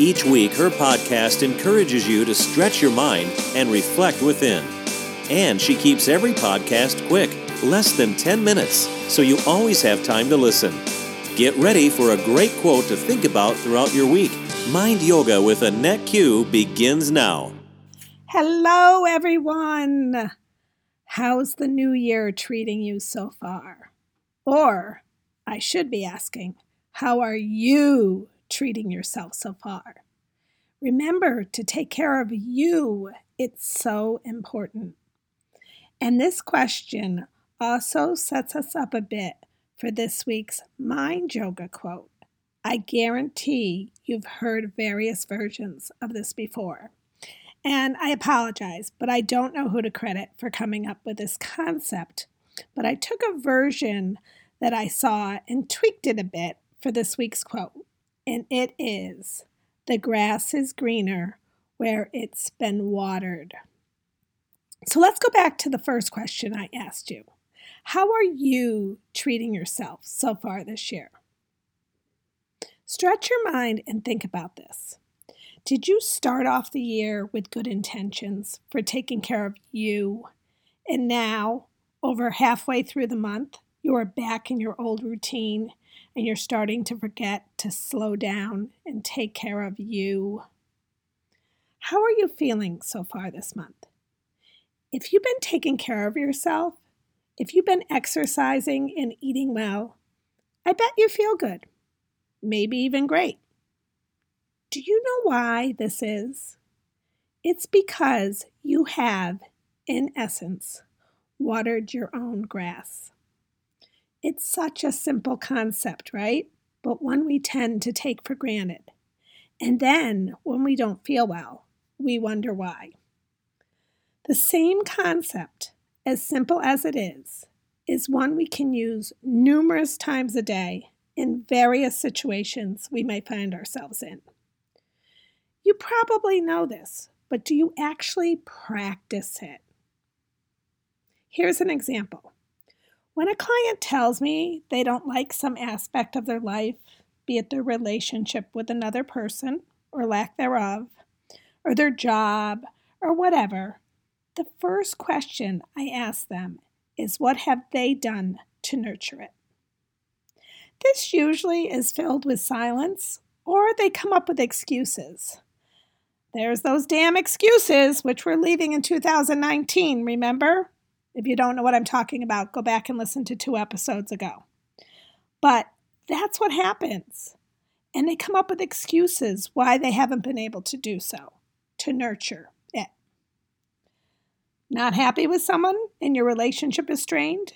Each week, her podcast encourages you to stretch your mind and reflect within. And she keeps every podcast quick, less than 10 minutes, so you always have time to listen. Get ready for a great quote to think about throughout your week. Mind Yoga with Annette Q begins now. Hello, everyone. How's the new year treating you so far? Or, I should be asking, how are you treating yourself so far. Remember to take care of you. It's so important. And this question also sets us up a bit for this week's Mind Yoga quote. I guarantee you've heard various versions of this before. And I apologize, but I don't know who to credit for coming up with this concept. But I took a version that I saw and tweaked it a bit for this week's quote and it is the grass is greener where it's been watered. So let's go back to the first question I asked you. How are you treating yourself so far this year? Stretch your mind and think about this. Did you start off the year with good intentions for taking care of you? And now, over halfway through the month, you are back in your old routine and you're starting to forget to slow down and take care of you. How are you feeling so far this month? If you've been taking care of yourself, if you've been exercising and eating well, I bet you feel good, maybe even great. Do you know why this is? It's because you have, in essence, watered your own grass. It's such a simple concept, right? But one we tend to take for granted. And then, when we don't feel well, we wonder why. The same concept, as simple as it is, is one we can use numerous times a day in various situations we may find ourselves in. You probably know this, but do you actually practice it? Here's an example. When a client tells me they don't like some aspect of their life, be it their relationship with another person or lack thereof, or their job, or whatever, the first question I ask them is what have they done to nurture it? This usually is filled with silence, or they come up with excuses. There's those damn excuses, which we're leaving in 2019, remember? If you don't know what I'm talking about, go back and listen to two episodes ago. But that's what happens. And they come up with excuses why they haven't been able to do so, to nurture it. Not happy with someone and your relationship is strained?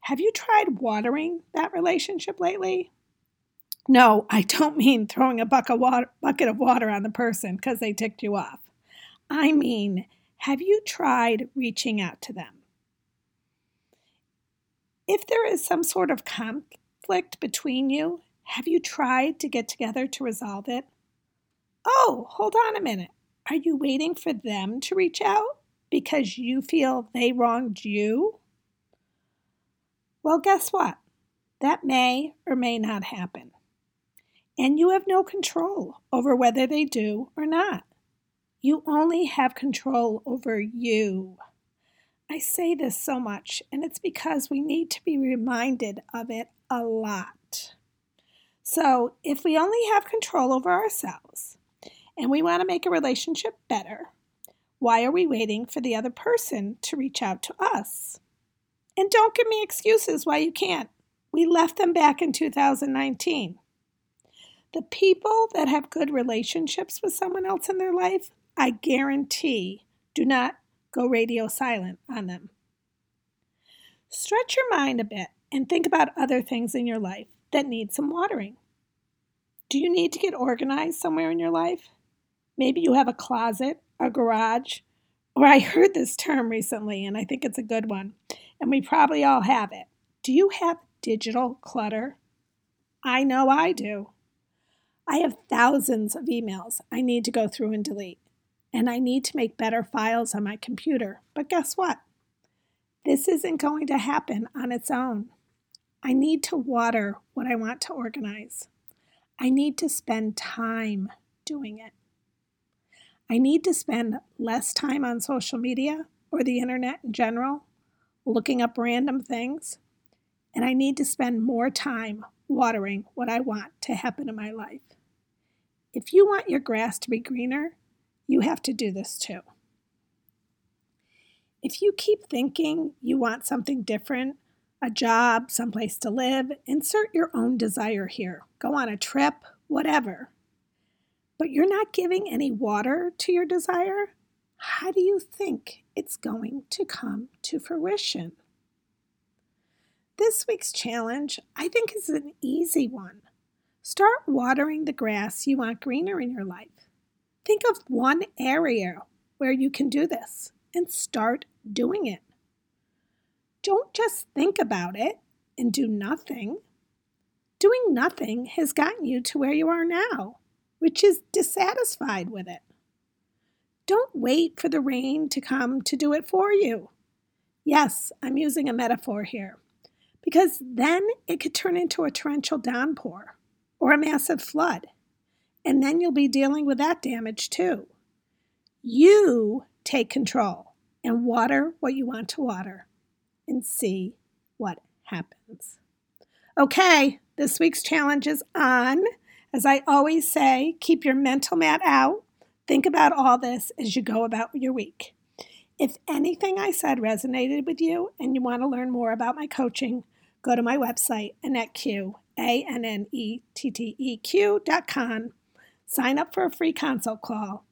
Have you tried watering that relationship lately? No, I don't mean throwing a bucket of water, bucket of water on the person because they ticked you off. I mean, have you tried reaching out to them? If there is some sort of conflict between you, have you tried to get together to resolve it? Oh, hold on a minute. Are you waiting for them to reach out because you feel they wronged you? Well, guess what? That may or may not happen. And you have no control over whether they do or not. You only have control over you. I say this so much, and it's because we need to be reminded of it a lot. So, if we only have control over ourselves and we want to make a relationship better, why are we waiting for the other person to reach out to us? And don't give me excuses why you can't. We left them back in 2019. The people that have good relationships with someone else in their life, I guarantee, do not go radio silent on them. Stretch your mind a bit and think about other things in your life that need some watering. Do you need to get organized somewhere in your life? Maybe you have a closet, a garage, Or I heard this term recently, and I think it's a good one, and we probably all have it. Do you have digital clutter? I know I do. I have thousands of emails I need to go through and delete, and I need to make better files on my computer. But guess what? This isn't going to happen on its own. I need to water what I want to organize. I need to spend time doing it. I need to spend less time on social media or the internet in general, looking up random things. And I need to spend more time watering what I want to happen in my life. If you want your grass to be greener, you have to do this too. If you keep thinking you want something different, a job, someplace to live, insert your own desire here. Go on a trip, whatever but you're not giving any water to your desire, how do you think it's going to come to fruition? This week's challenge, I think, is an easy one. Start watering the grass you want greener in your life. Think of one area where you can do this and start doing it. Don't just think about it and do nothing. Doing nothing has gotten you to where you are now which is dissatisfied with it. Don't wait for the rain to come to do it for you. Yes, I'm using a metaphor here, because then it could turn into a torrential downpour or a massive flood, and then you'll be dealing with that damage too. You take control and water what you want to water and see what happens. Okay, this week's challenge is on. As I always say, keep your mental mat out. Think about all this as you go about your week. If anything I said resonated with you and you want to learn more about my coaching, go to my website, AnnetteQ, A N N E T T E Q dot com. Sign up for a free consult call.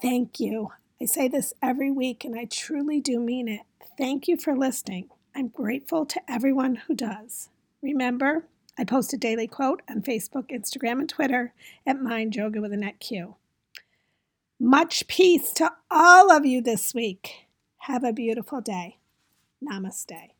Thank you. I say this every week and I truly do mean it. Thank you for listening. I'm grateful to everyone who does. Remember, I post a daily quote on Facebook, Instagram, and Twitter at Mind Yoga with Annette Q. Much peace to all of you this week. Have a beautiful day. Namaste.